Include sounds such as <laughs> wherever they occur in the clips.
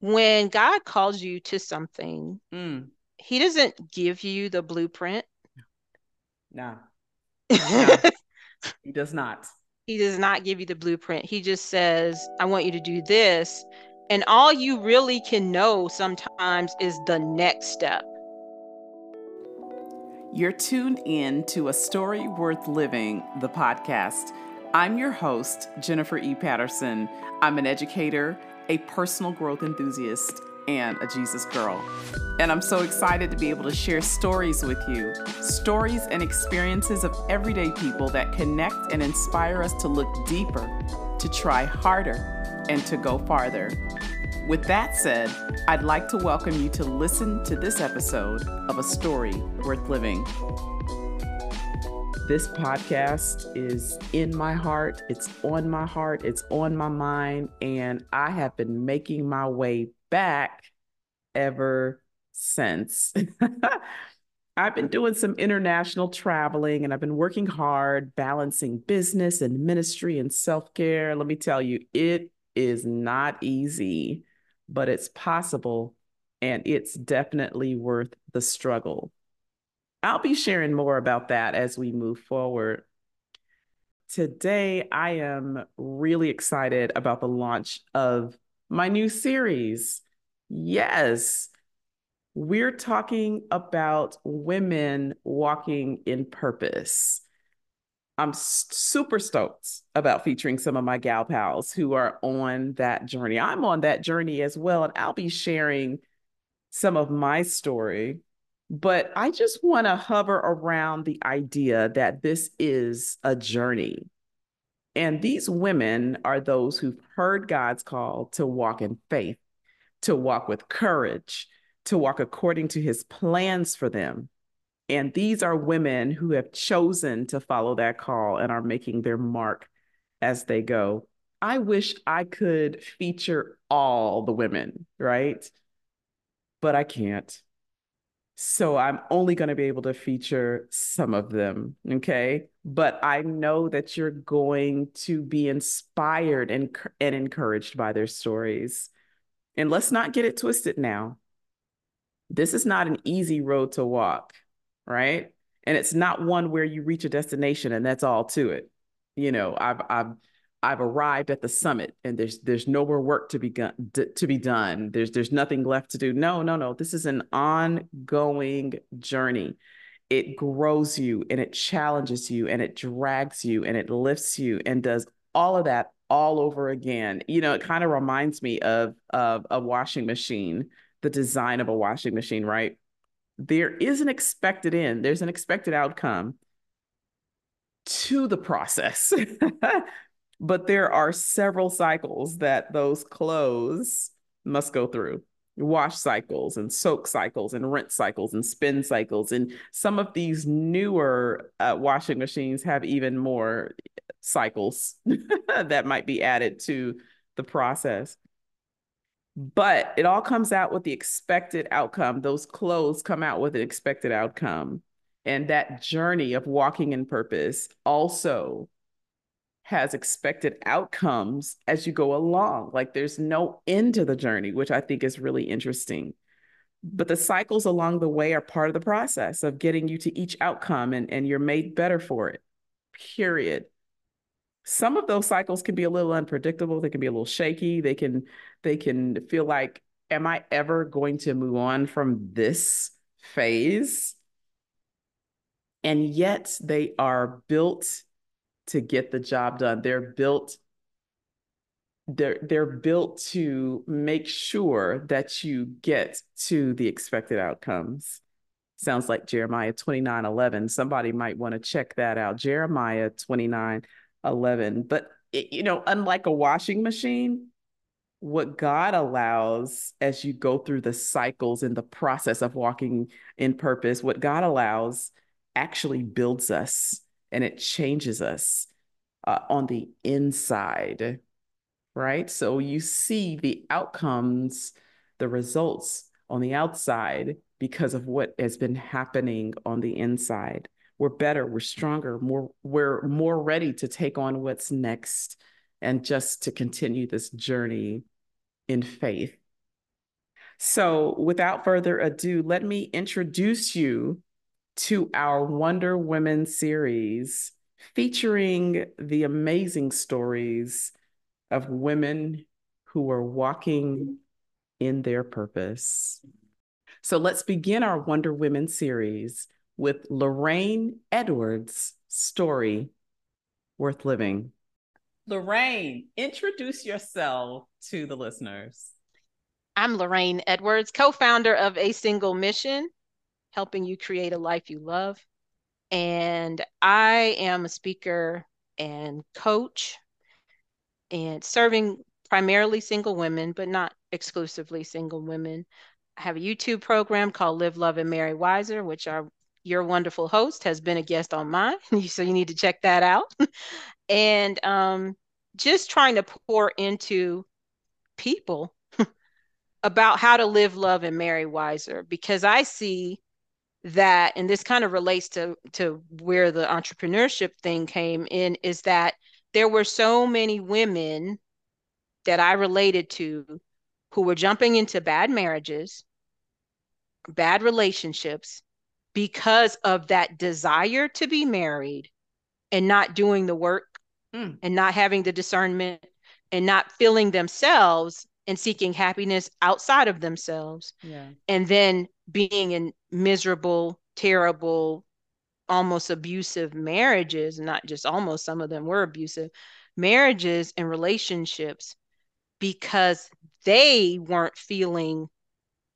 when God calls you to something, Mm, He doesn't give you the blueprint. nah, no, <laughs> he does not. he does not give you the blueprint. He just says, I want you to do this. And all you really can know sometimes is the next step. You're tuned in to A Story Worth Living, the podcast. I'm your host, Jennifer E. Patterson. I'm an educator, a personal growth enthusiast, and a Jesus girl. And I'm so excited to be able to share stories with you stories and experiences of everyday people that connect and inspire us to look deeper, to try harder, and to go farther. With that said, I'd like to welcome you to listen to this episode of A Story Worth Living. This podcast is in my heart, it's on my heart, it's on my mind, and I have been making my way back ever since. <laughs> I've been doing some international traveling and I've been working hard, balancing business and ministry and self care. Let me tell you, it is not easy, but it's possible and it's definitely worth the struggle. I'll be sharing more about that as we move forward. Today, I am really excited about the launch of my new series. Yes, we're talking about women walking in purpose. I'm super stoked about featuring some of my gal pals who are on that journey. I'm on that journey as well, and I'll be sharing some of my story but I just want to hover around the idea that this is a journey. And these women are those who've heard God's call to walk in faith, to walk with courage, to walk according to his plans for them. And these are women who have chosen to follow that call and are making their mark as they go. I wish I could feature all the women, right? But I can't so I'm only going to be able to feature some of them. Okay. But I know that you're going to be inspired and, and encouraged by their stories. And let's not get it twisted now. This is not an easy road to walk, right? And it's not one where you reach a destination and that's all to it. You know, I've, I've, I've arrived at the summit and there's there's no more work to be to be done. There's there's nothing left to do. No, no, no. This is an ongoing journey. It grows you and it challenges you and it drags you and it lifts you and does all of that all over again. You know, it kind of reminds me of of a washing machine, the design of a washing machine, right? There is an expected end. There's an expected outcome to the process. <laughs> but there are several cycles that those clothes must go through. Wash cycles and soak cycles and rinse cycles and spin cycles. And some of these newer uh, washing machines have even more cycles <laughs> that might be added to the process. But it all comes out with the expected outcome. Those clothes come out with an expected outcome. And that journey of walking in purpose also has expected outcomes as you go along. Like there's no end to the journey, which I think is really interesting. But the cycles along the way are part of the process of getting you to each outcome and, and you're made better for it, period. Some of those cycles can be a little unpredictable. They can be a little shaky. They can they can feel like, am I ever going to move on from this phase? And yet they are built to get the job done. They're built they're they're built to make sure that you get to the expected outcomes. Sounds like Jeremiah 29 11. Somebody might want to check that out. Jeremiah 29 11. But, it, you know, unlike a washing machine, what God allows as you go through the cycles in the process of walking in purpose, what God allows actually builds us and it changes us uh, on the inside, right? So you see the outcomes, the results on the outside because of what has been happening on the inside. We're better, we're stronger, more we're more ready to take on what's next and just to continue this journey in faith. So, without further ado, let me introduce you to our Wonder Women series featuring the amazing stories of women who are walking in their purpose. So let's begin our Wonder Women series with Lorraine Edwards' story, Worth Living. Lorraine, introduce yourself to the listeners. I'm Lorraine Edwards, co founder of A Single Mission, helping you create a life you love. And I am a speaker and coach and serving primarily single women, but not exclusively single women. I have a YouTube program called Live, Love, and Marry Wiser, which our your wonderful host has been a guest on mine. <laughs> so you need to check that out. <laughs> and um, just trying to pour into people <laughs> about how to live, love, and marry wiser because I see that, and this kind of relates to to where the entrepreneurship thing came in, is that there were so many women that I related to who were jumping into bad marriages, bad relationships because of that desire to be married and not doing the work mm. and not having the discernment and not feeling themselves and seeking happiness outside of themselves. Yeah. And then being in miserable, terrible, almost abusive marriages, not just almost, some of them were abusive marriages and relationships because they weren't feeling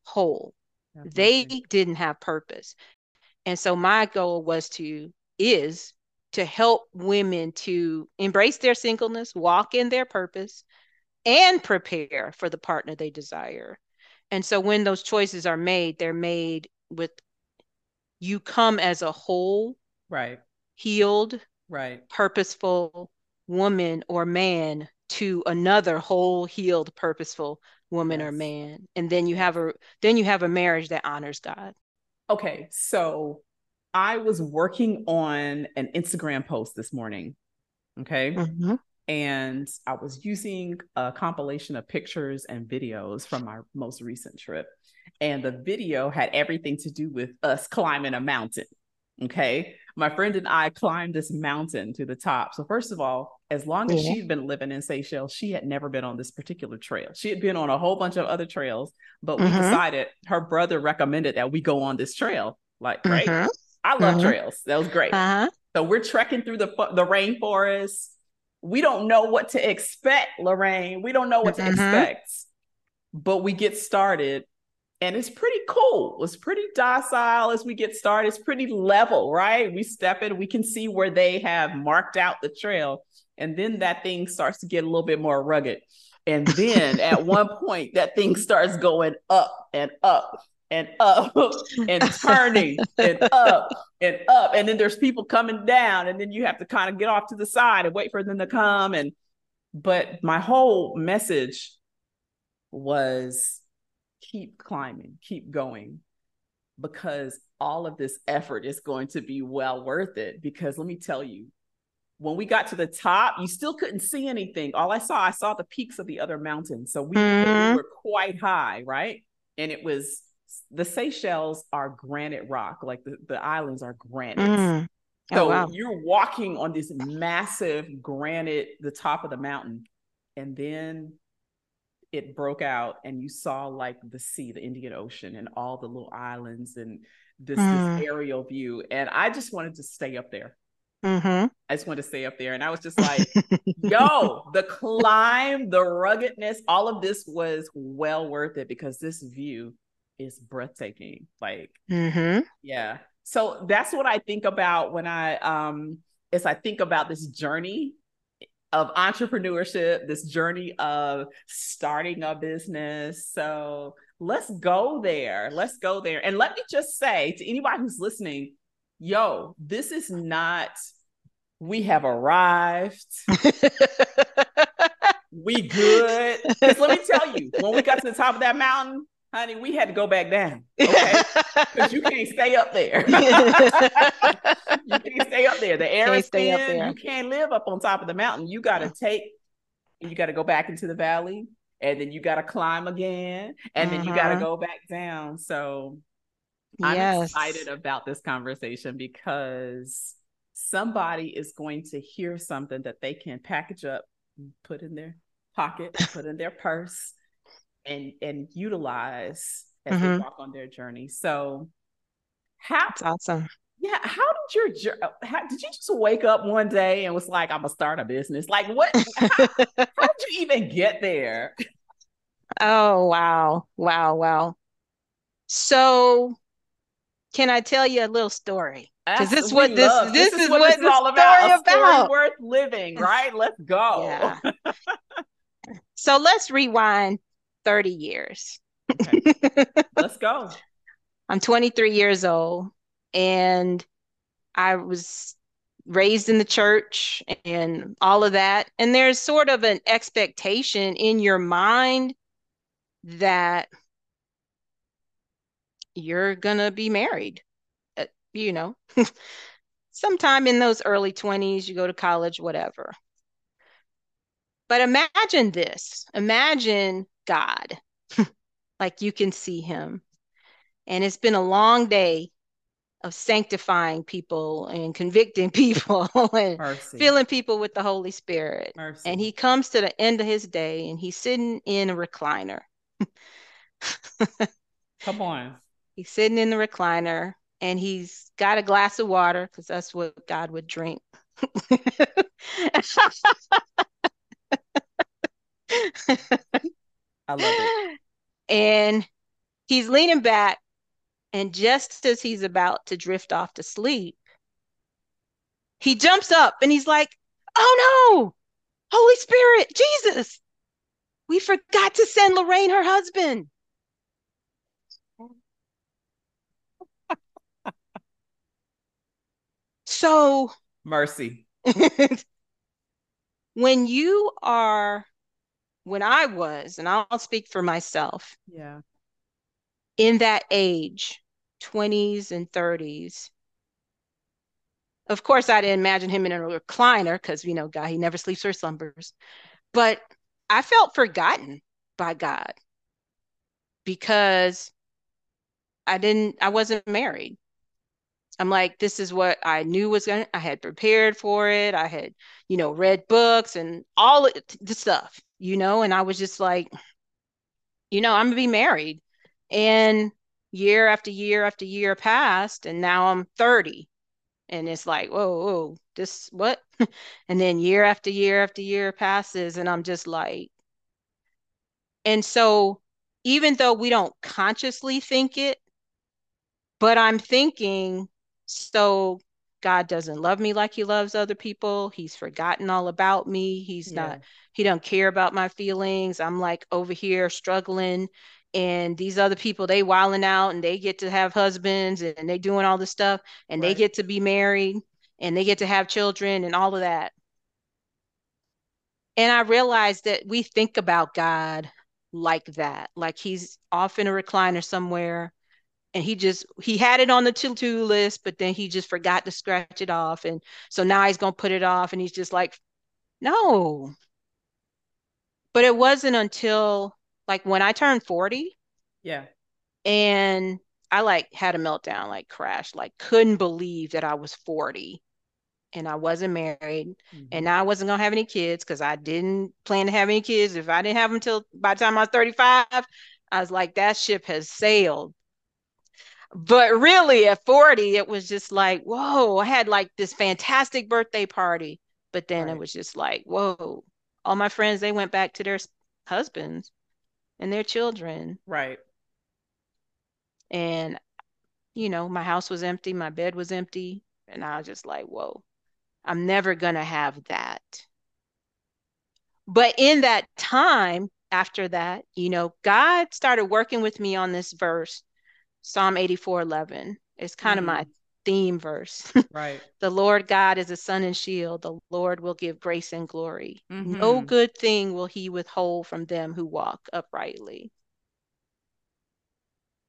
whole. They didn't have purpose. And so my goal was to, is to help women to embrace their singleness, walk in their purpose, and prepare for the partner they desire. And so when those choices are made, they're made with you come as a whole, right? Healed, right? Purposeful woman or man to another whole healed purposeful woman yes. or man and then you have a then you have a marriage that honors god okay so i was working on an instagram post this morning okay mm-hmm. And i was using a compilation of pictures and videos from my most recent trip and the video had everything to do with us climbing a mountain okay my friend and I climbed this mountain to the top. So first of all, as long as yeah. she'd been living in Seychelles, she had never been on this particular trail. She had been on a whole bunch of other trails, but we mm-hmm. decided her brother recommended that we go on this trail. Like, right? Mm-hmm. I love mm-hmm. trails. That was great. Uh-huh. So we're trekking through the the rainforest. We don't know what to expect, Lorraine. We don't know what to mm-hmm. expect. But we get started and it's pretty cool. It's pretty docile as we get started. It's pretty level, right? We step in, we can see where they have marked out the trail. And then that thing starts to get a little bit more rugged. And then at <laughs> one point, that thing starts going up and up and up <laughs> and turning and up and up. And then there's people coming down. And then you have to kind of get off to the side and wait for them to come. And but my whole message was keep climbing, keep going, because all of this effort is going to be well worth it. Because let me tell you, when we got to the top, you still couldn't see anything. All I saw, I saw the peaks of the other mountains. So we, mm-hmm. we were quite high, right? And it was the Seychelles are granite rock, like the, the islands are granite. Mm. Oh, so wow. you're walking on this massive granite, the top of the mountain, and then it broke out and you saw like the sea, the Indian Ocean, and all the little islands and this, mm. this aerial view. And I just wanted to stay up there. Mm-hmm. I just wanted to stay up there. And I was just <laughs> like, yo, the climb, the ruggedness, all of this was well worth it because this view is breathtaking. Like, mm-hmm. yeah. So that's what I think about when I um as I think about this journey of entrepreneurship, this journey of starting a business. So let's go there. Let's go there. And let me just say to anybody who's listening, yo, this is not, we have arrived. <laughs> we good. Because let me tell you, when we got to the top of that mountain, honey, we had to go back down. <laughs> Okay. Because you can't stay up there. <laughs> you can't stay up there. The air can't is thin. You can't live up on top of the mountain. You got to take, you got to go back into the valley and then you got to climb again, and mm-hmm. then you got to go back down. So I'm yes. excited about this conversation because somebody is going to hear something that they can package up, put in their pocket, put in their purse, and and utilize as mm-hmm. they walk on their journey. So how That's awesome. Yeah, how did your how, did you just wake up one day and was like, I'm gonna start a business? Like, what? <laughs> how, how did you even get there? Oh wow, wow, wow. So, can I tell you a little story? Because this is what this, this, this is, what, what this is all about. About. worth living, right? Let's go. Yeah. <laughs> so let's rewind 30 years. Okay. <laughs> Let's go. I'm 23 years old and I was raised in the church and all of that. And there's sort of an expectation in your mind that you're going to be married, uh, you know, <laughs> sometime in those early 20s, you go to college, whatever. But imagine this imagine God, like you can see him. And it's been a long day of sanctifying people and convicting <laughs> people and Mercy. filling people with the Holy Spirit. Mercy. And he comes to the end of his day and he's sitting in a recliner. <laughs> Come on. He's sitting in the recliner and he's got a glass of water because that's what God would drink. <laughs> I love it. <gasps> And he's leaning back and just as he's about to drift off to sleep, he jumps up and he's like, Oh no, Holy Spirit, Jesus, we forgot to send Lorraine her husband. <laughs> so, mercy. <laughs> when you are, when I was, and I'll speak for myself. Yeah. In that age, 20s and 30s. Of course, I didn't imagine him in a recliner because, you know, God, he never sleeps or slumbers. But I felt forgotten by God because I didn't, I wasn't married. I'm like, this is what I knew was going to, I had prepared for it. I had, you know, read books and all the stuff, you know, and I was just like, you know, I'm to be married. And year after year after year passed and now i'm 30 and it's like whoa whoa this what <laughs> and then year after year after year passes and i'm just like and so even though we don't consciously think it but i'm thinking so god doesn't love me like he loves other people he's forgotten all about me he's yeah. not he don't care about my feelings i'm like over here struggling and these other people they wilding out and they get to have husbands and they doing all this stuff and right. they get to be married and they get to have children and all of that and i realized that we think about god like that like he's off in a recliner somewhere and he just he had it on the to-do list but then he just forgot to scratch it off and so now he's going to put it off and he's just like no but it wasn't until like when I turned 40. Yeah. And I like had a meltdown, like crashed, like couldn't believe that I was 40 and I wasn't married mm-hmm. and I wasn't gonna have any kids because I didn't plan to have any kids. If I didn't have them till by the time I was 35, I was like, that ship has sailed. But really at 40, it was just like, whoa, I had like this fantastic birthday party. But then right. it was just like, whoa, all my friends, they went back to their husbands and their children. Right. And, you know, my house was empty, my bed was empty. And I was just like, whoa, I'm never going to have that. But in that time after that, you know, God started working with me on this verse, Psalm 84 11. It's kind mm-hmm. of my theme verse. <laughs> Right. the Lord God is a sun and shield. The Lord will give grace and glory. Mm-hmm. No good thing will he withhold from them who walk uprightly.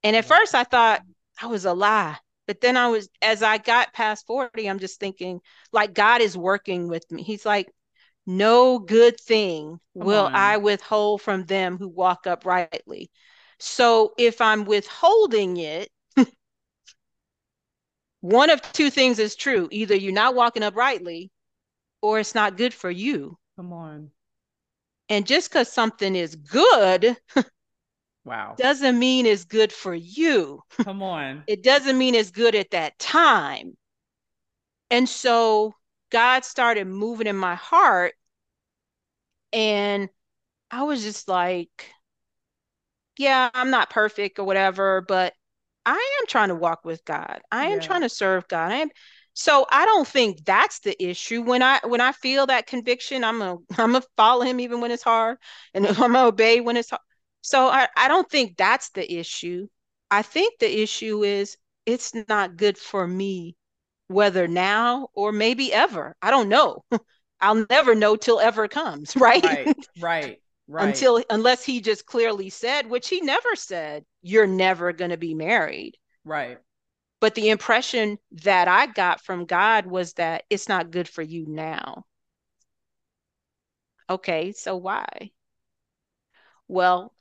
And at first I thought I was a lie. But then I was, as I got past 40, I'm just thinking, like, God is working with me. He's like, no good thing will I withhold from them who walk uprightly. So if I'm withholding it, <laughs> one of two things is true. Either you're not walking uprightly or it's not good for you. Come on. And just because something is good, <laughs> wow, doesn't mean it's good for you. <laughs> Come on. it doesn't mean it's good at that time. And so God started moving in my heart. And I was just like, yeah, I'm not perfect or whatever, but I am trying to walk with God. I am yeah. trying to serve God. I am so I don't think that's the issue. When I when I feel that conviction, I'm a <laughs> I'm gonna follow him even when it's hard, and <laughs> I'm gonna obey when it's hard. So I, I don't think that's the issue. I think the issue is it's not good for me whether now or maybe ever. I don't know. <laughs> I'll never know till ever comes, right? Right, right, right. Until unless he just clearly said, which he never said, you're never going to be married. Right. But the impression that I got from God was that it's not good for you now. Okay, so why? Well,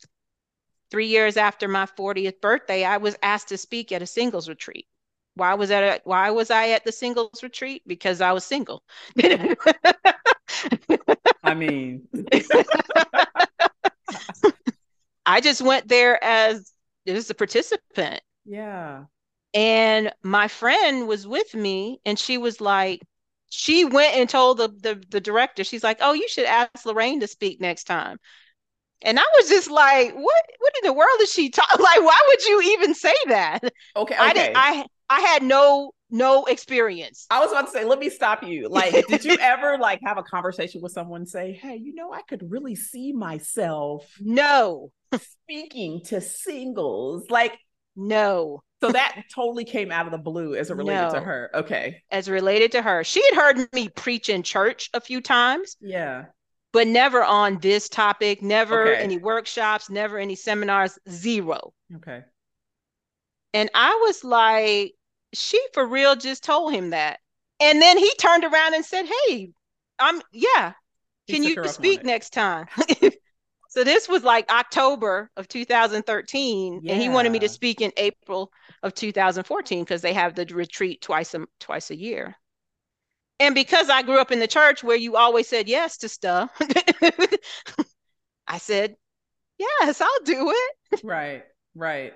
three years after my 40th birthday, I was asked to speak at a singles retreat. Why was that? At, why was I at the singles retreat? Because I was single. <laughs> <laughs> I mean, I just went there as just a participant. Yeah. And my friend was with me, and she was like, she went and told the, the the director, she's like, "Oh, you should ask Lorraine to speak next time." And I was just like, "What? What in the world is she talking? <laughs> Like, why would you even say that?" Okay, okay. I didn't. I I had no no experience. I was about to say, let me stop you. Like, did you <laughs> ever like have a conversation with someone say, "Hey, you know, I could really see myself no speaking to singles." Like, no. So that totally came out of the blue as it related no. to her. Okay. As related to her. She had heard me preach in church a few times. Yeah. But never on this topic, never okay. any workshops, never any seminars, zero. Okay. And I was like, she for real just told him that. And then he turned around and said, Hey, I'm yeah. Can you speak next time? <laughs> so this was like October of 2013. Yeah. And he wanted me to speak in April of 2014 because they have the retreat twice a twice a year. And because I grew up in the church where you always said yes to stuff, <laughs> I said, Yes, I'll do it. Right, right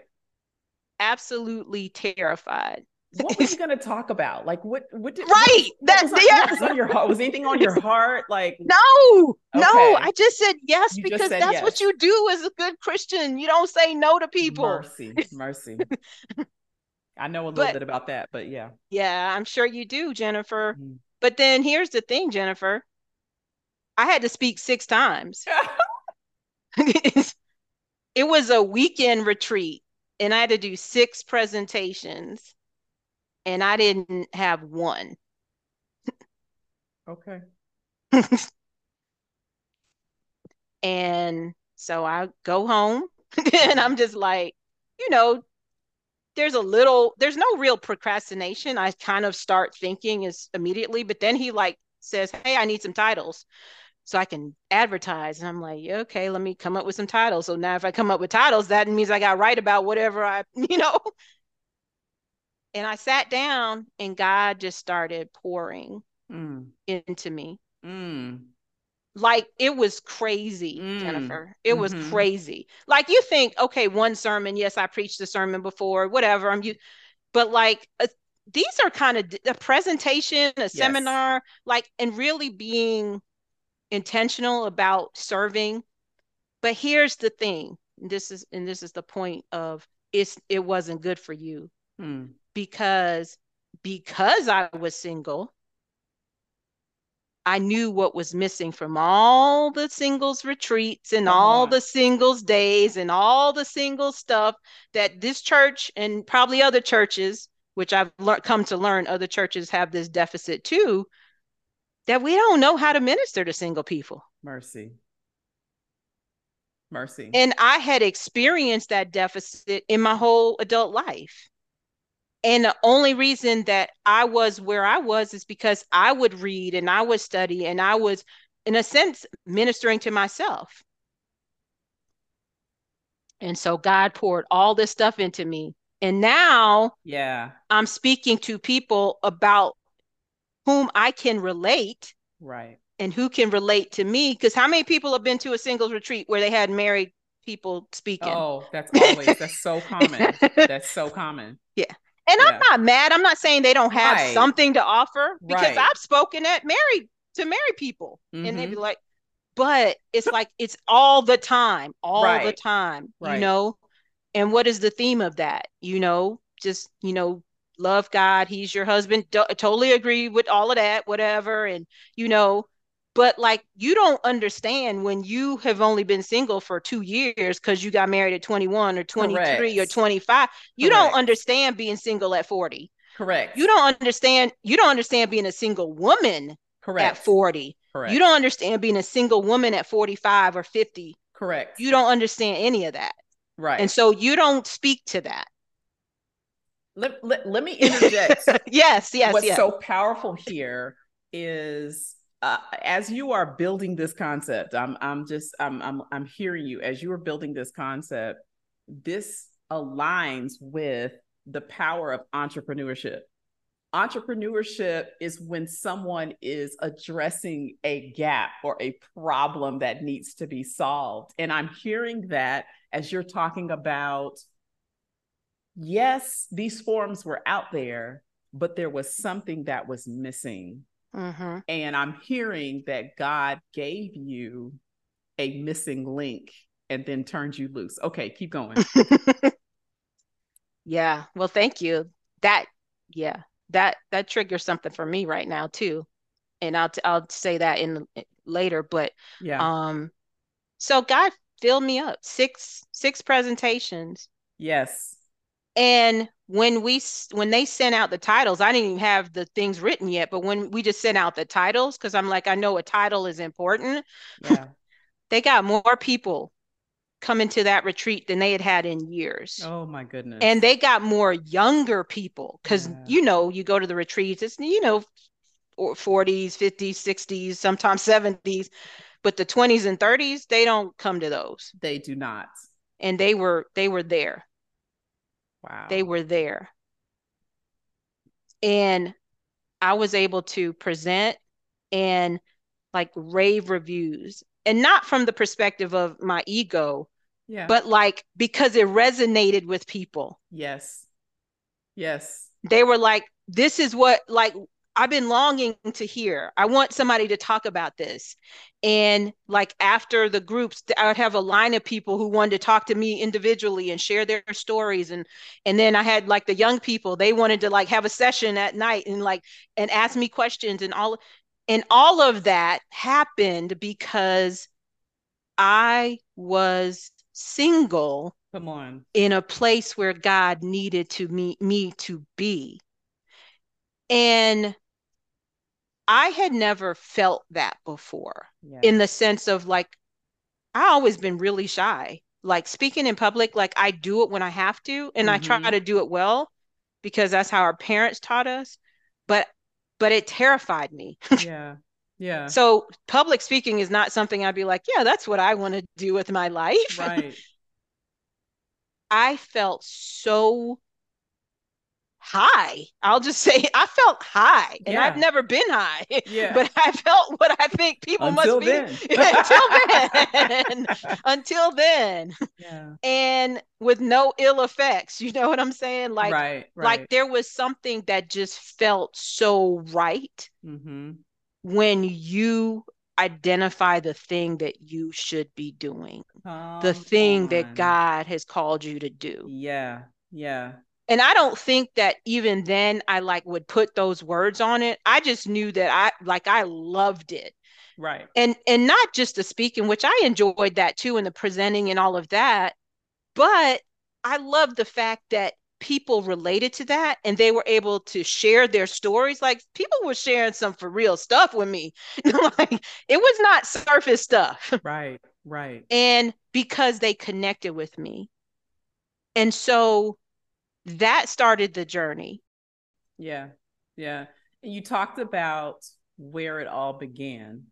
absolutely terrified. What were you going to talk about? Like what? What did? Right. What was, that. yeah. What was on your heart? Was anything on your <laughs> heart? Like no, okay. no. I just said yes you because that's yes. what you do as a good Christian. You don't say no to people. Mercy, mercy. <laughs> I know a little but, bit about that, but yeah. Yeah, I'm sure you do, Jennifer. Mm. But then here's the thing, Jennifer. I had to speak six times. <laughs> it was a weekend retreat and I had to do six presentations and I didn't have one. <laughs> Okay. and so I go home <laughs> and I'm just like, you know, there's a little, there's no real procrastination. I kind of start thinking is immediately, but then he like says, Hey, I need some titles so I can advertise. And I'm like, okay, let me come up with some titles. So now if I come up with titles, that means I got write about whatever I, <laughs> you know. And I sat down and God just started pouring mm. into me. Mm. Like it was crazy, mm. Jennifer. It mm-hmm. was crazy. Like you think, okay, one sermon, yes, I preached a sermon before, whatever. I'm you, but like uh, these are kind of a presentation, a yes. seminar, like, and really being intentional about serving. But here's the thing. This is and this is the point of it's it wasn't good for you. Hmm. Because because I was single, I knew what was missing from all the singles retreats and Come all on. the singles days and all the single stuff that this church and probably other churches, which I've le- come to learn other churches have this deficit too, that we don't know how to minister to single people. Mercy. Mercy. And I had experienced that deficit in my whole adult life. And the only reason that I was where I was is because I would read and I would study and I was in a sense, ministering to myself. And so God poured all this stuff into me. And now yeah, I'm speaking to people about whom I can relate. Right. And who can relate to me. Because how many people have been to a singles retreat where they had married people speaking? Oh, that's always that's so common. <laughs> That's so common. Yeah. And yeah. I'm not mad. I'm not saying they don't have right. something to offer because right. I've spoken at married to married people mm-hmm. and they'd be mm-hmm. like, but it's like it's all the time, all right. the time, you know? And what is the theme of that? You know, just, you know, love God, he's your husband. totally agree with all of that, whatever. And, you know, but like you don't understand when you have only been single for two years because you got married at 21 or 23 Correct. or 25 you Correct. don't understand being single at 40 Correct. You don't understand. You don't understand being a single woman Correct. at 40. Correct. You don't understand being a single woman at 45 or 50. Correct. You don't understand any of that. Right. And so you don't speak to that. Let, let, let me interject. <laughs> yes, yes. What's yes. so powerful here is uh, as you are building this concept, I'm I'm just I'm I'm I'm hearing you as you are building this concept. This aligns with the power of entrepreneurship. Entrepreneurship is when someone is addressing a gap or a problem that needs to be solved. And I'm hearing that as you're talking about, yes, these forms were out there, but there was something that was missing Mm-hmm. And I'm hearing that God gave you a missing link and then turned you loose. Okay, keep going. <laughs> yeah. Well, thank you. That yeah, that that triggers something for me right now too. And I'll t- I'll say that in later, but yeah. Um so God filled me up. Six six presentations. Yes. And when we when they sent out the titles, I didn't even have the things written yet. But when we just sent out the titles, because I'm like, I know a title is important. Yeah. <laughs> they got more people coming to that retreat than they had had in years. Oh my goodness. And they got more younger people because yeah. you know, you go to the retreats, it's you know, 40s, 50s, 60s, sometimes 70s, but the 20s and 30s, they don't come to those. They do not. And they were they were there. Wow. They were there. And I was able to present and like rave reviews and not from the perspective of my ego, yeah. but like because it resonated with people. Yes. Yes. They were like, this is what like I've been longing to hear. I want somebody to talk about this. And like after the groups, I would have a line of people who wanted to talk to me individually and share their stories. And and then I had like the young people, they wanted to like have a session at night and like and ask me questions and all and all of that happened because I was single. Come on. In a place where God needed to meet me to be. And I had never felt that before yeah. in the sense of like, I always been really shy. Like speaking in public, like I do it when I have to, and mm-hmm. I try mm-hmm. to do it well because that's how our parents taught us. But but it terrified me. <laughs> yeah. Yeah. So public speaking is not something I'd be like, yeah, that's what I want to do with my life. Right. <laughs> I felt so high. I'll just say <laughs> I felt high, and yeah. I've never been high. Yeah. <laughs> But I felt what I think people until must then. <laughs> be until then. until then. Yeah. And with no ill effects. You know what I'm saying? Like, right, right. like there was something that just felt so right mm-hmm. when you identify the thing that you should be doing, Come the thing on. that God has called you to do. Yeah. Yeah and I don't think that even then I like would put those words on it. I just knew that I like I loved it. Right. And and not just the speaking, which I enjoyed that too, and the presenting and all of that. But I love the fact that people related to that and they were able to share their stories. Like people were sharing some for real stuff with me. <laughs> like it was not surface stuff. <laughs> Right, right. And because they connected with me. And so that started the journey. Yeah. Yeah. And you talked about where it all began.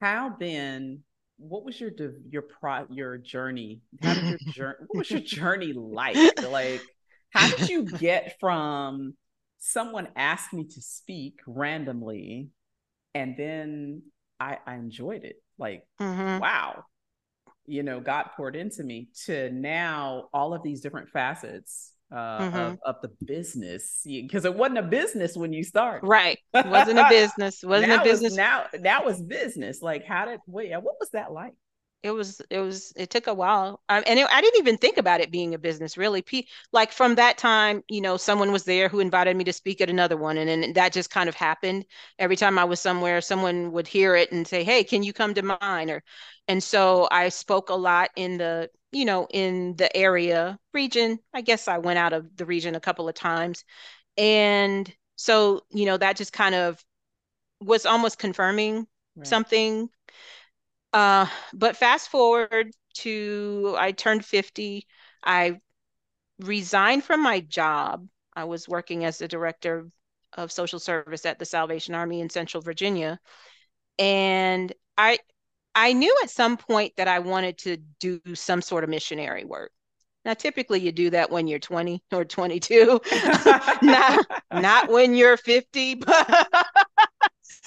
how then what was your your pro your journey how did your <laughs> journey what was your journey like like how did you get from someone asked me to speak randomly and then i i enjoyed it like mm-hmm. wow you know got poured into me to now all of these different facets uh, mm-hmm. of, of, the business because it wasn't a business when you started. Right. It <laughs> wasn't a business. Wasn't a business. Was, now that was business. Like how did wait, what was that like? It was it was it took a while. Um, and it, i didn't even think about it being a business really. P, like from that time you know someone was there who invited me to speak at another one and then that just kind of happened. Every time i was somewhere someone would hear it and say hey can you come to mine? Or and so i spoke a lot in the you know in the area region. I guess i went out of the region a couple of times. And so you know that just kind of was almost confirming right. something uh, but fast forward to I turned 50. I resigned from my job. I was working as the director of social service at the Salvation Army in Central Virginia. And I I knew at some point that I wanted to do some sort of missionary work. Now, typically you do that when you're 20 or 22, <laughs> not, not when you're 50. But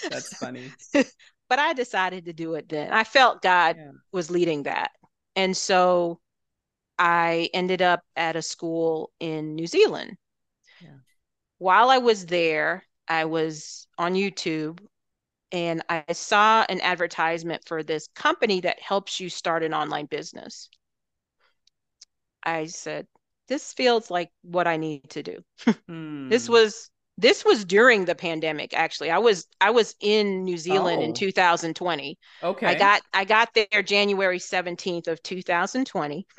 That's funny <laughs> but I decided to do it then. I felt God yeah. was leading that. And so I ended up at a school in New Zealand. Yeah. While I was there, I was on YouTube and I saw an advertisement for this company that helps you start an online business. I said, this feels like what I need to do. mm. <laughs> This was this was during the pandemic actually. I was i was in new zealand oh. in 2020 okay i got i got there january 17th of 2020 <laughs>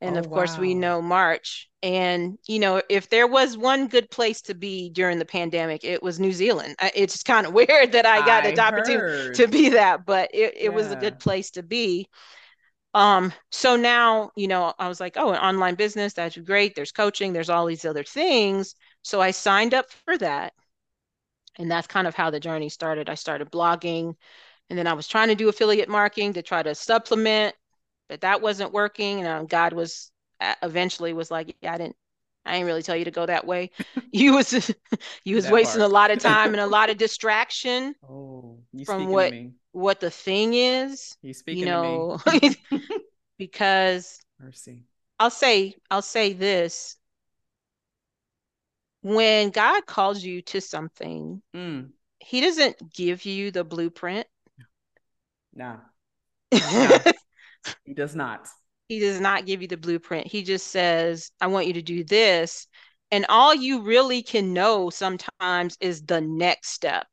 and oh, of course wow. we know march. And you know if there was one good place to be during the pandemic it was new zealand. It's kind of <laughs> weird that i got I the opportunity to be that but it, it yeah. was a good place to be. Um so now you know i was like oh an online business that's great. There's coaching there's all these other things so I signed up for that. And that's kind of how the journey started. I started blogging and then I was trying to do affiliate marketing to try to supplement, but that wasn't working. And um, God was uh, eventually was like, yeah, I didn't, I didn't really tell you to go that way. <laughs> <laughs> You was, <laughs> you was that wasting part. a lot of time and a lot of distraction oh, from what, what the thing is, speaking you know, because mercy. I'll say, I'll say this, when God calls you to something, mm. He doesn't give you the blueprint. No. no. <laughs> he does not. He does not give you the blueprint. He just says, I want you to do this. And all you really can know sometimes is the next step.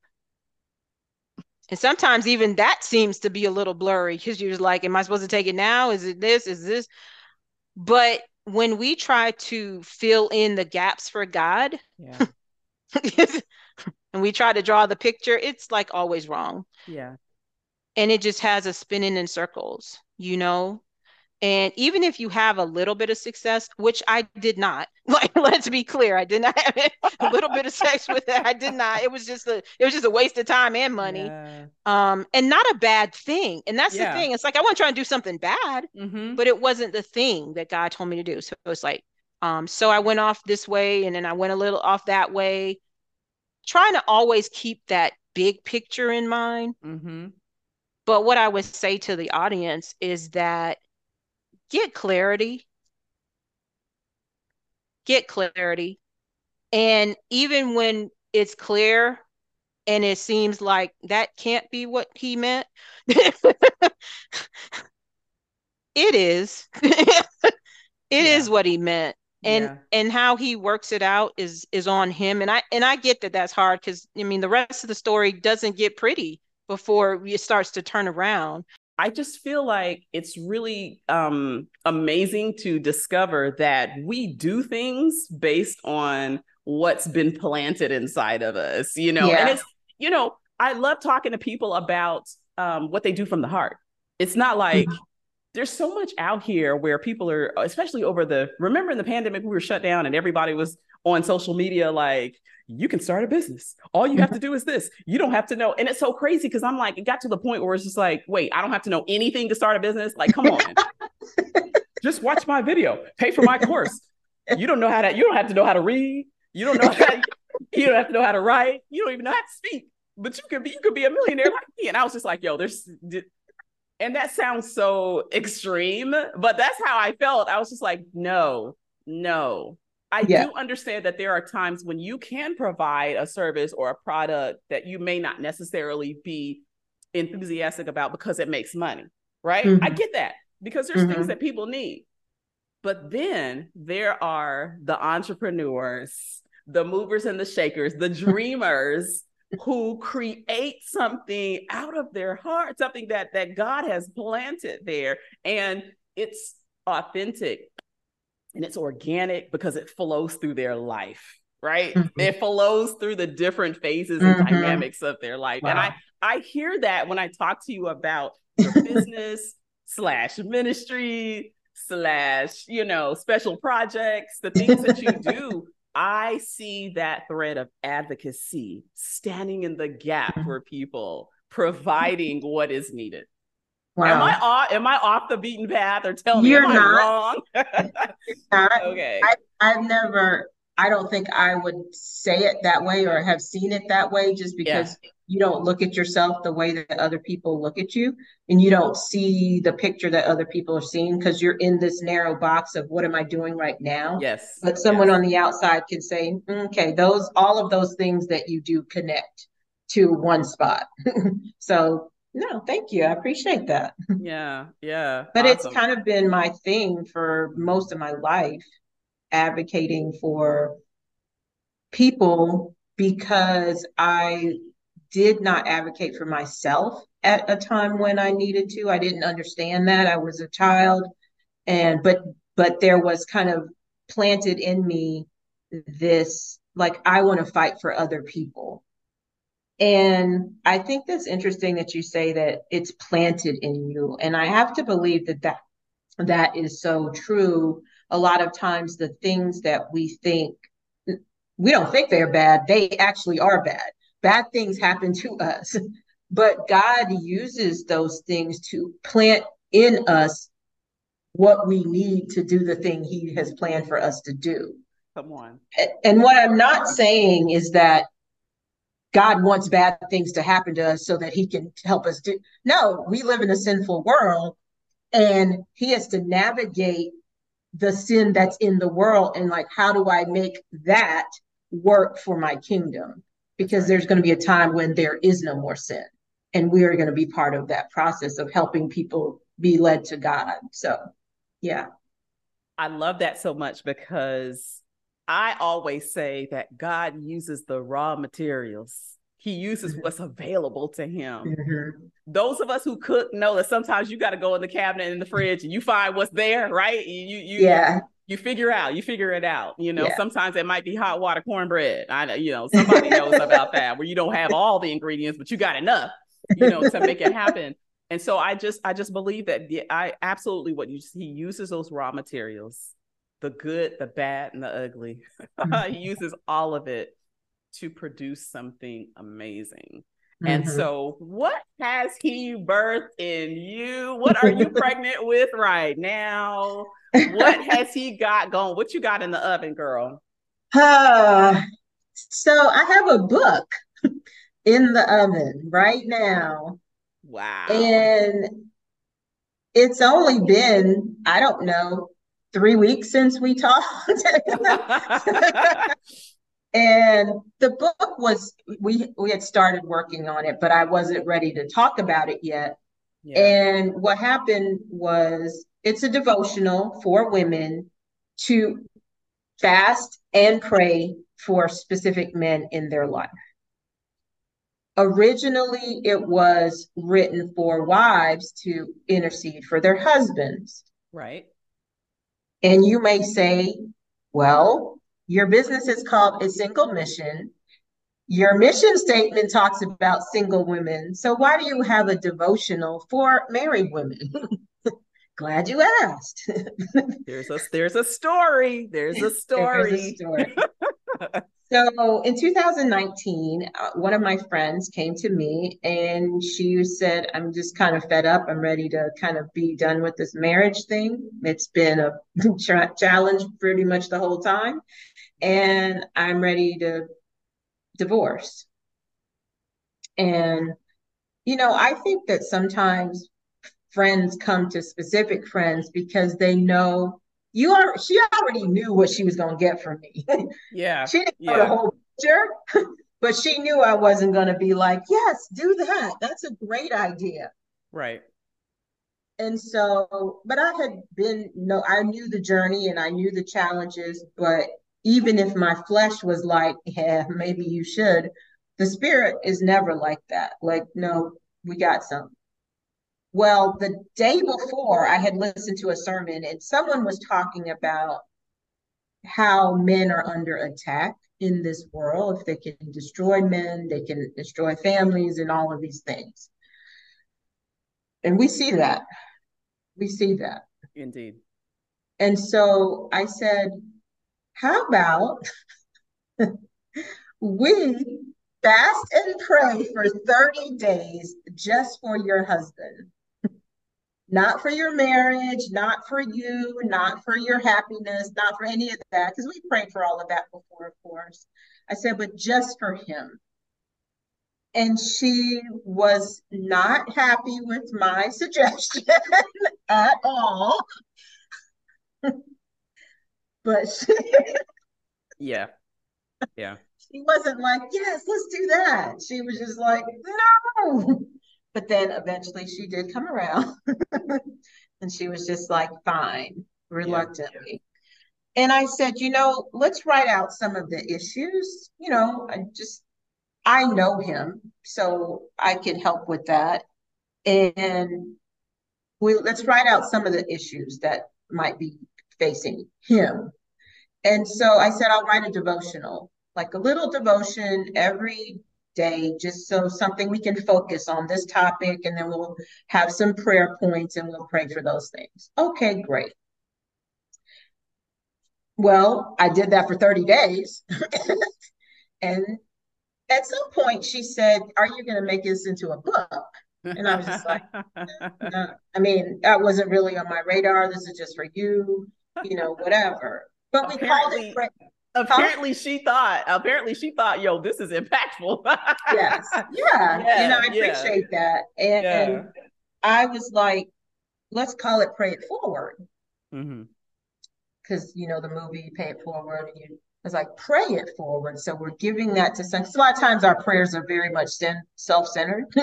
And sometimes even that seems to be a little blurry because you're just like, Am I supposed to take it now? Is it this? Is this? But when we try to fill in the gaps for God, yeah. <laughs> and we try to draw the picture, it's like always wrong. Yeah. And it just has us spinning in circles, you know? And even if you have a little bit of success, which I did not, <laughs> like let's be clear, I did not have a <laughs> little bit of sex with it. I did not. It was just a it was just a waste of time and money. Yeah. Um, and not a bad thing. And that's yeah. the thing. It's like I wasn't trying to do something bad, mm-hmm. but it wasn't the thing that God told me to do. So it's like, um, so I went off this way and then I went a little off that way, trying to always keep that big picture in mind. Mm-hmm. But what I would say to the audience is that get clarity. Get clarity. And even when it's clear and it seems like that can't be what he meant, <laughs> it is. <laughs> it yeah. is what he meant. And yeah. and how he works it out is is on him. And I and I get that that's hard because I mean the rest of the story doesn't get pretty before it starts to turn around. I just feel like it's really um, amazing to discover that we do things based on what's been planted inside of us, you know. Yeah. And it's, you know, I love talking to people about um, what they do from the heart. It's not like, mm-hmm. there's so much out here where people are, especially over the, remember in the pandemic, we were shut down and everybody was on social media like, you can start a business. All you have to mm-hmm. do is this. You don't have to know. And it's so crazy because I'm like, it got to the point where it's just like, wait, I don't have to know anything to start a business. Like, come on. <laughs> just watch my video, pay for my course. You don't know how to, you don't have to know how to read. You don't know how, you don't have to know how to write. You don't even know how to speak. But you could be, you could be a millionaire like me. And I was just like, yo, there's and that sounds so extreme, but that's how I felt. I was just like, no, no. I yeah. do understand that there are times when you can provide a service or a product that you may not necessarily be enthusiastic about because it makes money, right? Mm-hmm. I get that because there's mm-hmm. things that people need. But then there are the entrepreneurs, the movers and the shakers, the dreamers <laughs> who create something out of their heart, something that that God has planted there, and it's authentic and it's organic because it flows through their life right mm-hmm. it flows through the different phases and mm-hmm. dynamics of their life wow. and i i hear that when i talk to you about your <laughs> business slash ministry slash you know special projects the things that you do <laughs> I see that thread of advocacy, standing in the gap mm-hmm. for people, providing what is needed. Wow. Am I off? Am I off the beaten path, or tell me You're not. Wrong? <laughs> <laughs> not. Okay. I, I've never. I don't think I would say it that way or have seen it that way, just because yeah you don't look at yourself the way that other people look at you and you don't see the picture that other people are seeing because you're in this narrow box of what am i doing right now yes but someone yes. on the outside can say mm, okay those all of those things that you do connect to one spot <laughs> so no thank you i appreciate that yeah yeah but awesome. it's kind of been my thing for most of my life advocating for people because i did not advocate for myself at a time when I needed to. I didn't understand that. I was a child and but but there was kind of planted in me this like I want to fight for other people. And I think that's interesting that you say that it's planted in you and I have to believe that that that is so true. A lot of times the things that we think we don't think they're bad, they actually are bad bad things happen to us, <laughs> but God uses those things to plant in us what we need to do the thing He has planned for us to do. Come on. And what I'm not saying is that God wants bad things to happen to us so that He can help us do. No, we live in a sinful world, and He has to navigate the sin that's in the world and like how do I make that work for my kingdom? because there's going to be a time when there is no more sin. And we are going to be part of that process of helping people be led to God. So, yeah. I love that so much because I always say that God uses the raw materials. He uses mm-hmm. what's available to him. Mm-hmm. Those of us who cook know that sometimes you got to go in the cabinet in the fridge and you find what's there, right? You you yeah you figure out, you figure it out. You know, yeah. sometimes it might be hot water cornbread. I know, you know, somebody knows about that where you don't have all the ingredients, but you got enough, you know, to make it happen. And so I just, I just believe that the, I absolutely what you he uses those raw materials, the good, the bad, and the ugly. <laughs> Mm-hmm. he uses all of it to produce something amazing. Mm-hmm. And so, what has he birthed in you? What are you <laughs> pregnant with right now? what has he got going? What you got in the oven, girl? Uh, so I have a book in the oven right now. Wow. And it's only been, I don't know, three weeks since we talked. <laughs> and the book was we we had started working on it, but I wasn't ready to talk about it yet. Yeah. And what happened was it's a devotional for women to fast and pray for specific men in their life. Originally, it was written for wives to intercede for their husbands. Right. And you may say, well, your business is called a single mission. Your mission statement talks about single women. So why do you have a devotional for married women? <laughs> glad you asked. <laughs> there's a there's a story. There's a story. There's a story. <laughs> so in 2019, uh, one of my friends came to me and she said, "I'm just kind of fed up. I'm ready to kind of be done with this marriage thing. It's been a <laughs> challenge pretty much the whole time, and I'm ready to divorce." And you know, I think that sometimes friends come to specific friends because they know you are she already knew what she was going to get from me. <laughs> Yeah. she didn't know yeah. the whole picture, <laughs> but she knew I wasn't going to be like, "Yes, do that. That's a great idea." Right. And so, but I had been no I knew the journey and I knew the challenges, but even if my flesh was like, <laughs> "Yeah, maybe you should," the spirit is never like that. Like, no, we got something well, the day before, I had listened to a sermon and someone was talking about how men are under attack in this world. If they can destroy men, they can destroy families and all of these things. And we see that. We see that. Indeed. And so I said, how about <laughs> we fast and pray for 30 days just for your husband? Not for your marriage, not for you, not for your happiness, not for any of that, because we prayed for all of that before, of course. I said, but just for him. And she was not happy with my <laughs> suggestion at all. <laughs> but she, yeah. Yeah. <laughs> She wasn't like, yes, let's do that. She was just like, no. But then eventually she did come around <laughs> and she was just like, fine, reluctantly. Yeah. And I said, you know, let's write out some of the issues. You know, I just, I know him, so I could help with that. And we let's write out some of the issues that might be facing him. And so I said, I'll write a devotional, like a little devotion every day, just so something we can focus on this topic, and then we'll have some prayer points and we'll pray for those things. Okay, great. Well, I did that for 30 days. <laughs> and at some point, she said, Are you going to make this into a book? And I was just like, <laughs> no. I mean, that wasn't really on my radar. This is just for you, you know, whatever. But we Apparently, called it apparently huh? she thought apparently she thought yo this is impactful yes yeah. <laughs> yeah you know i appreciate yeah. that and, yeah. and, i was like let's call it pray it forward because mm-hmm. you know the movie pay it forward and you it's like pray it forward so we're giving that to some a lot of times our prayers are very much self-centered <laughs>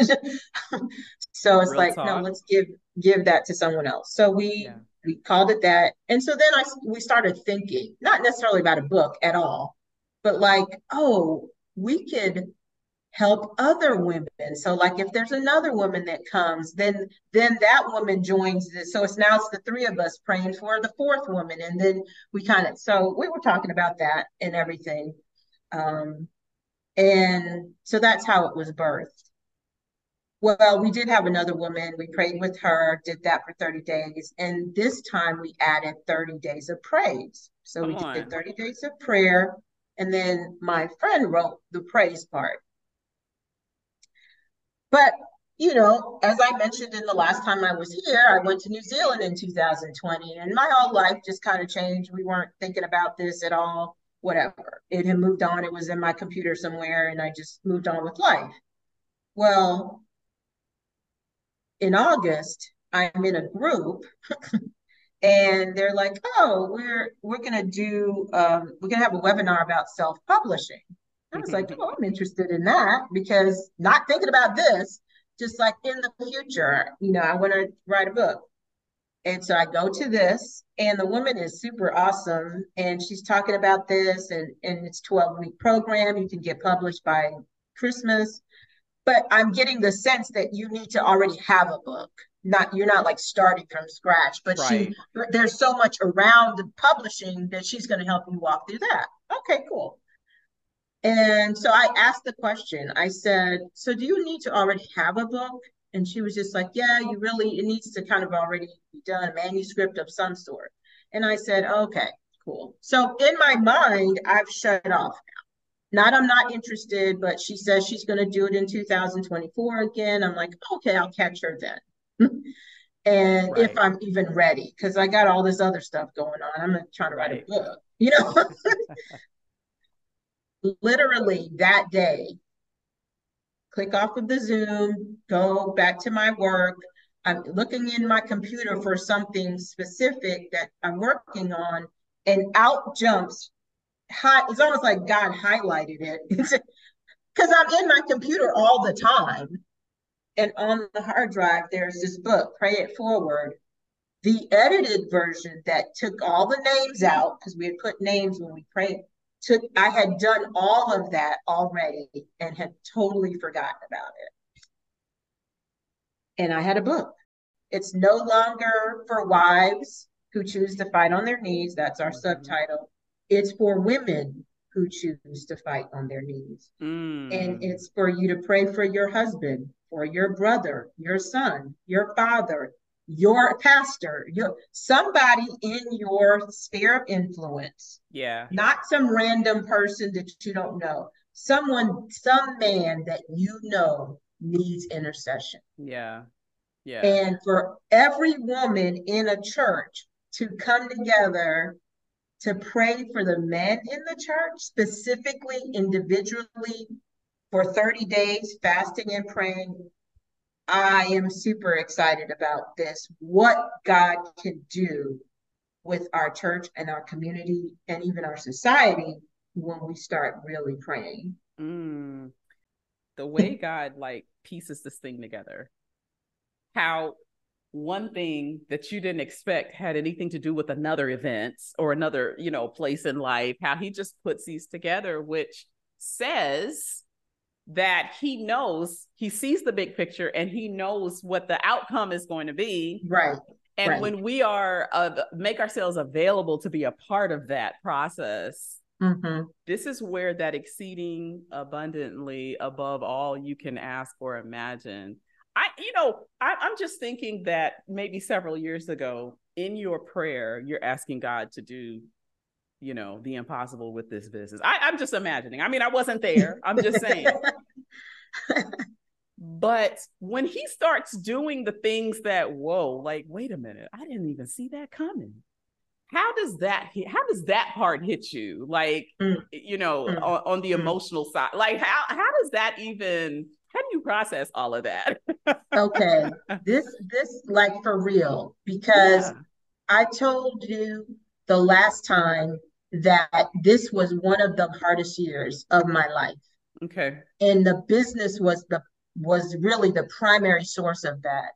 so it's Real like talk. no let's give give that to someone else so we we called it that. And so then I we started thinking, not necessarily about a book at all, but like, oh, we could help other women. So like if there's another woman that comes, then then that woman joins this. So it's now it's the three of us praying for the fourth woman. And then we kind of so we were talking about that and everything. Um and so that's how it was birthed. Well, we did have another woman. We prayed with her, did that for 30 days. And this time we added 30 days of praise. So Come we on. did 30 days of prayer. And then my friend wrote the praise part. But, you know, as I mentioned in the last time I was here, I went to New Zealand in 2020 and my whole life just kind of changed. We weren't thinking about this at all, whatever. It had moved on. It was in my computer somewhere and I just moved on with life. Well, in August, I'm in a group and they're like, oh, we're we're gonna do um, we're gonna have a webinar about self-publishing. I was like, oh, I'm interested in that because not thinking about this, just like in the future, you know, I want to write a book. And so I go to this, and the woman is super awesome. And she's talking about this, and, and it's 12 week program. You can get published by Christmas but I'm getting the sense that you need to already have a book. Not you're not like starting from scratch, but right. she there's so much around publishing that she's going to help you walk through that. Okay, cool. And so I asked the question. I said, "So do you need to already have a book?" And she was just like, Yeah, you really, it needs to kind of already be done, a manuscript of some sort. And I said, Okay, cool. So in my mind, I've shut off now. Not I'm not interested, but she says she's going to do it in 2024 again. I'm like, okay, I'll catch her then. <laughs> and right. if I'm even ready, because I got all this other stuff going on. I'm trying to write right. a book, <laughs> you know. <laughs> Literally that day, click off of the Zoom, go back to my work. I'm looking in my computer for something specific that I'm working on, and out jumps. It's almost like God highlighted it <laughs> because I'm in my computer all the time. And on the hard drive, there's this book, Pray It Forward. The edited version that took all the names out, because we had put names when we prayed, took I had done all of that already and had totally forgotten about it. And I had a book. It's no longer for wives who choose to fight on their knees. That's our mm-hmm. subtitle. It's for women who choose to fight on their knees. Mm. And it's for you to pray for your husband, for your brother, your son, your father, your pastor, your somebody in your sphere of influence. Yeah. Not some random person that you don't know. Someone, some man that you know needs intercession. Yeah. Yeah. And for every woman in a church to come together to pray for the men in the church, specifically individually for 30 days, fasting and praying I am super excited about this, what God can do with our church and our community and even our society when we start really praying. Mm. The way God like pieces this thing together, how one thing that you didn't expect had anything to do with another event or another, you know, place in life, how he just puts these together, which says that he knows he sees the big picture and he knows what the outcome is going to be right and right. when we are uh, make ourselves available to be a part of that process mm-hmm. this is where that exceeding abundantly above all you can ask or imagine i you know I, i'm just thinking that maybe several years ago in your prayer you're asking god to do you know, the impossible with this business. I, I'm just imagining. I mean, I wasn't there. I'm just saying. <laughs> but when he starts doing the things that, whoa, like, wait a minute, I didn't even see that coming. How does that hit, how does that part hit you? Like, mm. you know, mm. on, on, the mm. emotional side, like how how does that even how do you process all of that? okay. This this like for real, because yeah. I told you the last time that this was one of the hardest years of my life. Okay. And the business was the was really the primary source of that.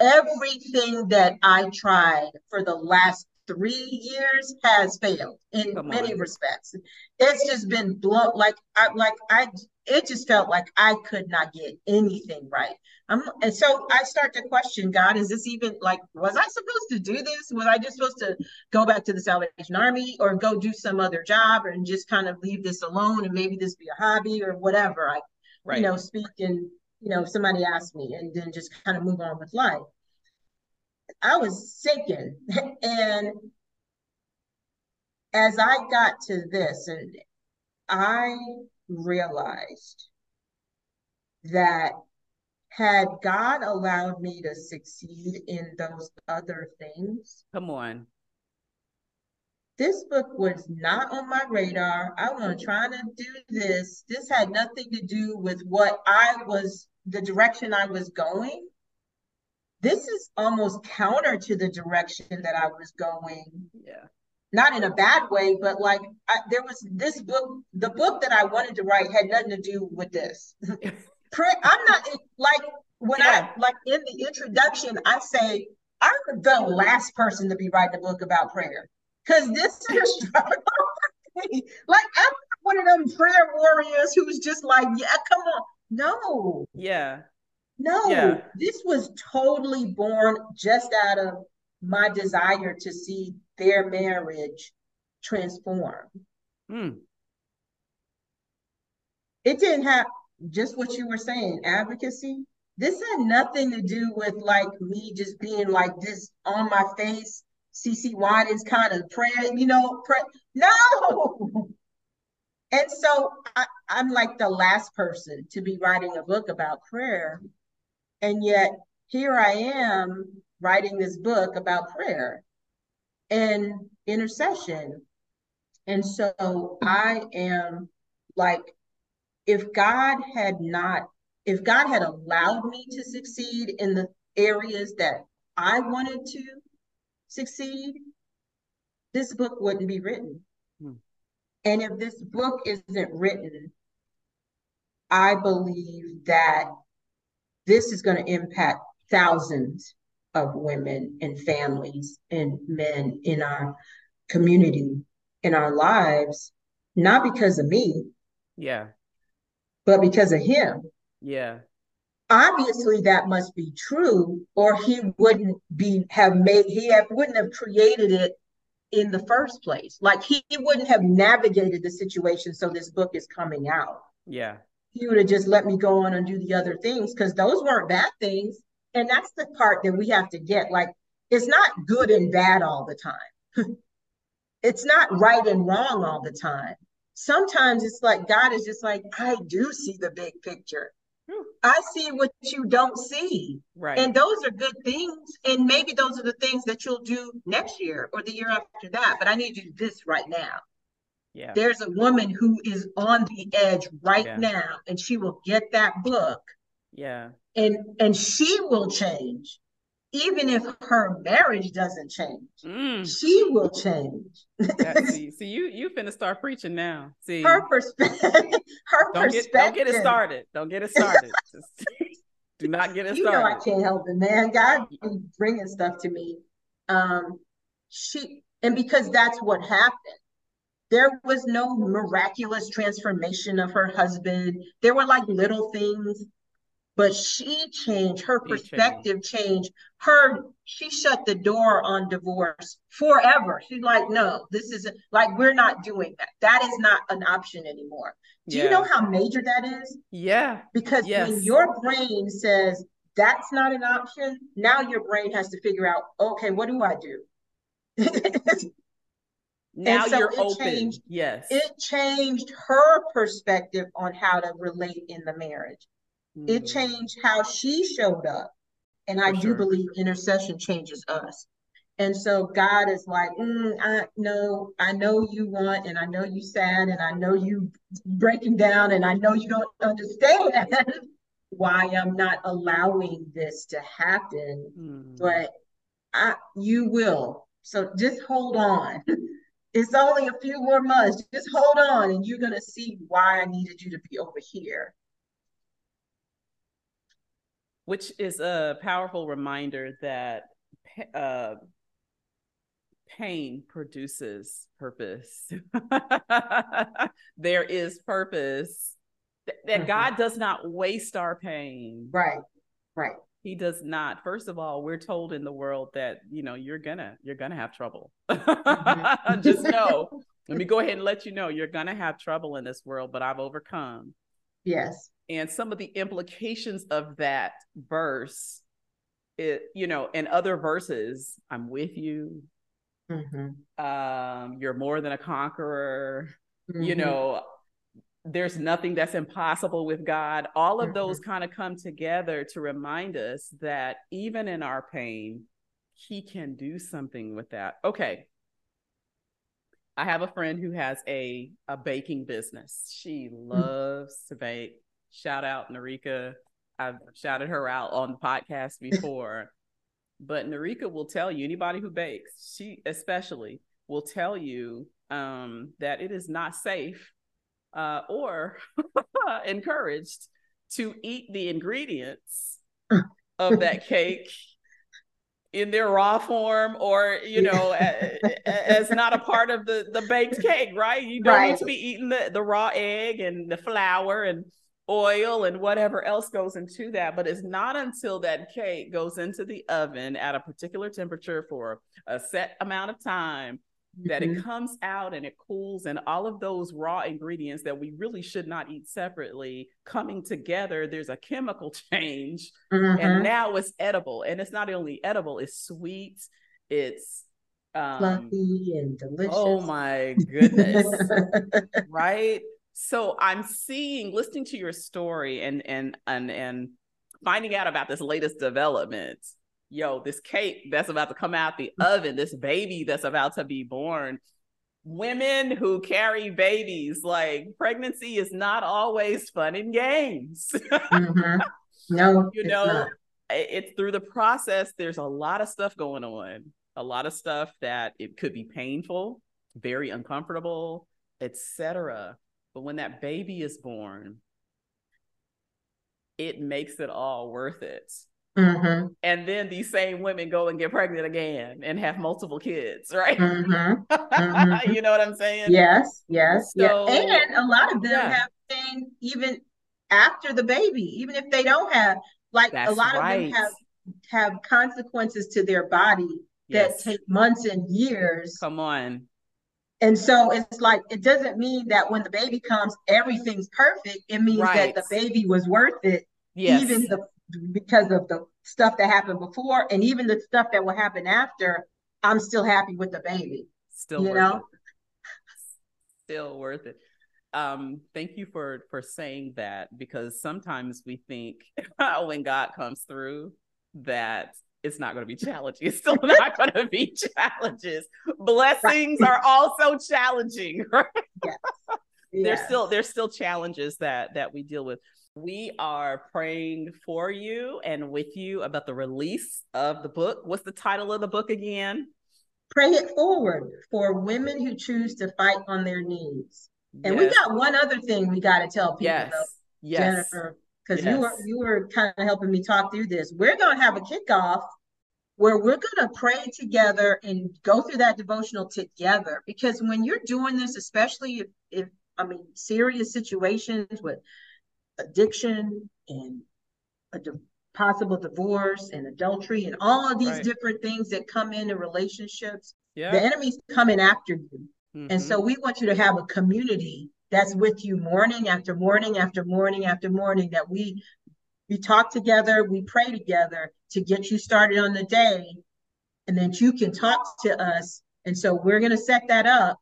Everything that I tried for the last three years has failed in many respects. It's just been blown like I like I it just felt like I could not get anything right. I'm, and so I start to question God, is this even like, was I supposed to do this? Was I just supposed to go back to the Salvation Army or go do some other job and just kind of leave this alone and maybe this be a hobby or whatever? I, right. you know, speak and, you know, somebody asked me and then just kind of move on with life. I was sinking. <laughs> and as I got to this, and I realized that had God allowed me to succeed in those other things, come on. This book was not on my radar. I was trying to do this. This had nothing to do with what I was, the direction I was going. This is almost counter to the direction that I was going. Yeah not in a bad way, but like I, there was this book, the book that I wanted to write had nothing to do with this. <laughs> I'm not like when yeah. I like in the introduction, I say I'm the last person to be writing a book about prayer because this is a <laughs> struggle. like I'm one of them prayer warriors who's just like, yeah, come on, no, yeah, no, yeah. this was totally born just out of my desire to see their marriage transform. Mm. It didn't have just what you were saying advocacy. this had nothing to do with like me just being like this on my face. CeCe Winans kind of prayer, you know, pray. No. And so I, I'm like the last person to be writing a book about prayer. And yet here I am writing this book about prayer and intercession. And so I am like, if God had not, if God had allowed me to succeed in the areas that I wanted to succeed, this book wouldn't be written. Hmm. And if this book isn't written, I believe that this is going to impact thousands of women and families and men in our community, in our lives, not because of me. Yeah. But because of him. Yeah. Obviously that must be true, or he wouldn't be have made he have, wouldn't have created it in the first place. Like he, he wouldn't have navigated the situation so this book is coming out. Yeah. He would have just let me go on and do the other things because those weren't bad things and that's the part that we have to get like it's not good and bad all the time. <laughs> It's not right and wrong all the time. Sometimes it's like god is just like i do see the big picture. Hmm. I see what you don't see. Right. And those are good things. And maybe those are the things that you'll do next year or the year after that but i need you to do this right now. Yeah. There's a woman who is on the edge right yeah. now and she will get that book yeah. And and she will change even if her marriage doesn't change. Mm. she will change. <laughs> See, see you you finna start preaching now. See. Her perspective <laughs> her don't perspective get, don't get it started. Don't get it started. <laughs> Do not get it you started know i can't help it man. God bringing stuff to me. Um she and because that's what happened. There was no miraculous transformation of her husband. There were like little things but she changed her perspective changed. her she shut the door on divorce forever. She's like no this is like we're not doing that. That is not an option anymore. Do yeah. you know how major that is? Yeah. Because yes. when your brain says that's not an option now your brain has to figure out okay what do i do? <laughs> Now so you're open. changed, yes. It changed her perspective on how to relate in the marriage it mm. changed how she showed up. And I do believe intercession changes us. And so God is like, mm, I know, I know you want, and I know you sad, and I know you breaking down, and I know you don't understand <laughs> why I'm not allowing this to happen. Mm. But I, you will. So just hold on. <laughs> It's only a few more months. Just hold on, and you're gonna see why I needed you to be over here which is a powerful reminder that uh, pain produces purpose. <laughs> there is purpose. that mm-hmm. God does not waste our pain. Right. Right. He does not. First of all, we're told in the world that, you know, you're gonna you're gonna have trouble. Mm-hmm. <laughs> Just know. let me go ahead and let you know you're gonna have trouble in this world, but I've overcome. Yes and some of the implications of that verse it you know in other verses i'm with you mm-hmm. um you're more than a conqueror mm-hmm. you know there's nothing that's impossible with god all of mm-hmm. those kind of come together to remind us that even in our pain he can do something with that okay I have a friend who has a a baking business. She mm. loves to bake. Shout out Narika. I've shouted her out on the podcast <laughs> before. but Narika will tell you, anybody who bakes, she especially will tell you um, that it is not safe uh, or <laughs> encouraged to eat the ingredients <laughs> of that cake in their raw form or you know as not a part of the the baked cake right you don't right. need to be eating the, the raw egg and the flour and oil and whatever else goes into that. But it's not until that cake goes into the oven at a particular temperature for a set amount of time that it comes out and it cools and all of those raw ingredients that we really should not eat separately coming together there's a chemical <laughs> change. Mhm. and now it's edible. And it's not only edible it's sweet it's um fluffy and delicious. oh my goodness. <laughs> Right? So i'm seeing listening to your story and and and and finding out about this latest development yo this cake that's about to come out the <laughs> oven this baby that's about to be born women who carry babies like pregnancy is not always fun and games Mhm. <laughs> No, you know not. it's through the process there's a lot of stuff going on a lot of stuff that it could be painful very uncomfortable etc but when that baby is born it makes it all worth it Mhm. and then these same women go and get pregnant again and have multiple kids <laughs> right Mhm. Mhm. you know what i'm saying Yes, yes, So- yeah. And a lot of them Yeah. have pain even after the baby, even if they don't have like a That's lot of them have have consequences to their body that yes take months and years. come on And so it's like it doesn't mean that when the baby comes, everything's perfect. It means Right. that the baby was worth it, yes even the because of the stuff that happened before and even the stuff that will happen after. I'm still happy with the baby. still you worth know? it. still worth it um thank you for for saying that because sometimes we think <laughs> when god comes through that it's not going to be challenging <laughs> it's still not <laughs> going to be challenges blessings are also challenging right there's Yes. still there's still challenges that that we deal with we are praying for you and with you about the release of the book what's the title of the book again pray it forward for women who choose to fight on their knees. And we got one other thing we got to tell people yes though, yes Jennifer, because you were you were kind of helping me talk through this. We're gonna have a kickoff where we're gonna pray together and go through that devotional together. Because when you're doing this, especially if, if I mean serious situations with addiction and a di- possible divorce and adultery and all of these Right. different things that come into relationships, yeah the enemy's coming after you. And Mhm. so we want you to have a community that's with you morning after morning after morning after morning that we we talk together, we pray together to get you started on the day and that you can talk to us. And so we're going to set that up.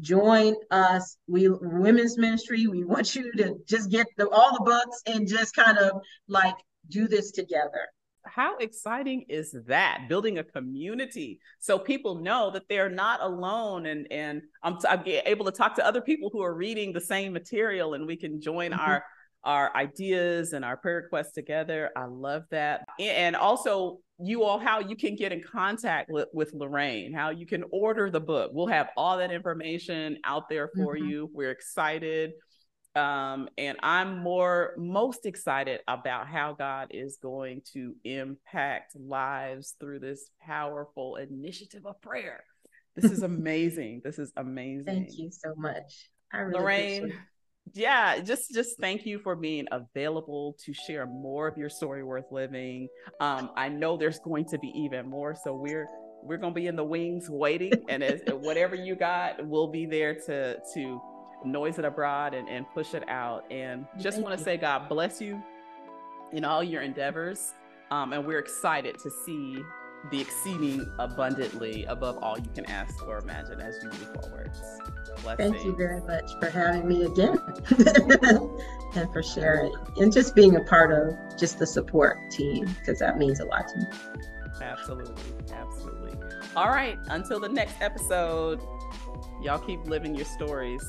Join us. We women's ministry, we want you to just get the all the books and just kind of like do this together. how exciting is that building a community so people know that they're not alone and and i'm, t- I'm able to talk to other people who are reading the same material and we can join Mhm. our our ideas and our prayer requests together i love that and also you all how you can get in contact with, with lorraine how you can order the book we'll have all that information out there for Mhm. you we're excited um, and I'm more most excited about how God is going to impact lives through this powerful initiative of prayer. This is <laughs> amazing. this is amazing. Thank you so much. I really Lorraine. Yeah, just just thank you for being available to share more of your story worth living. Um, I know there's going to be even more, so we're we're gonna be in the wings waiting, and as whatever you got, we'll be there to to noise it abroad and, and push it out. And just want to say, God bless you in all your endeavors. Um, and we're excited to see the exceeding abundantly above all you can ask or imagine as you move forward. Blessings. Thank you very much for having me again <laughs> and for sharing and just being a part of just the support team because that means a lot to me. Absolutely. Absolutely. All right. Until the next episode, y'all keep living your stories.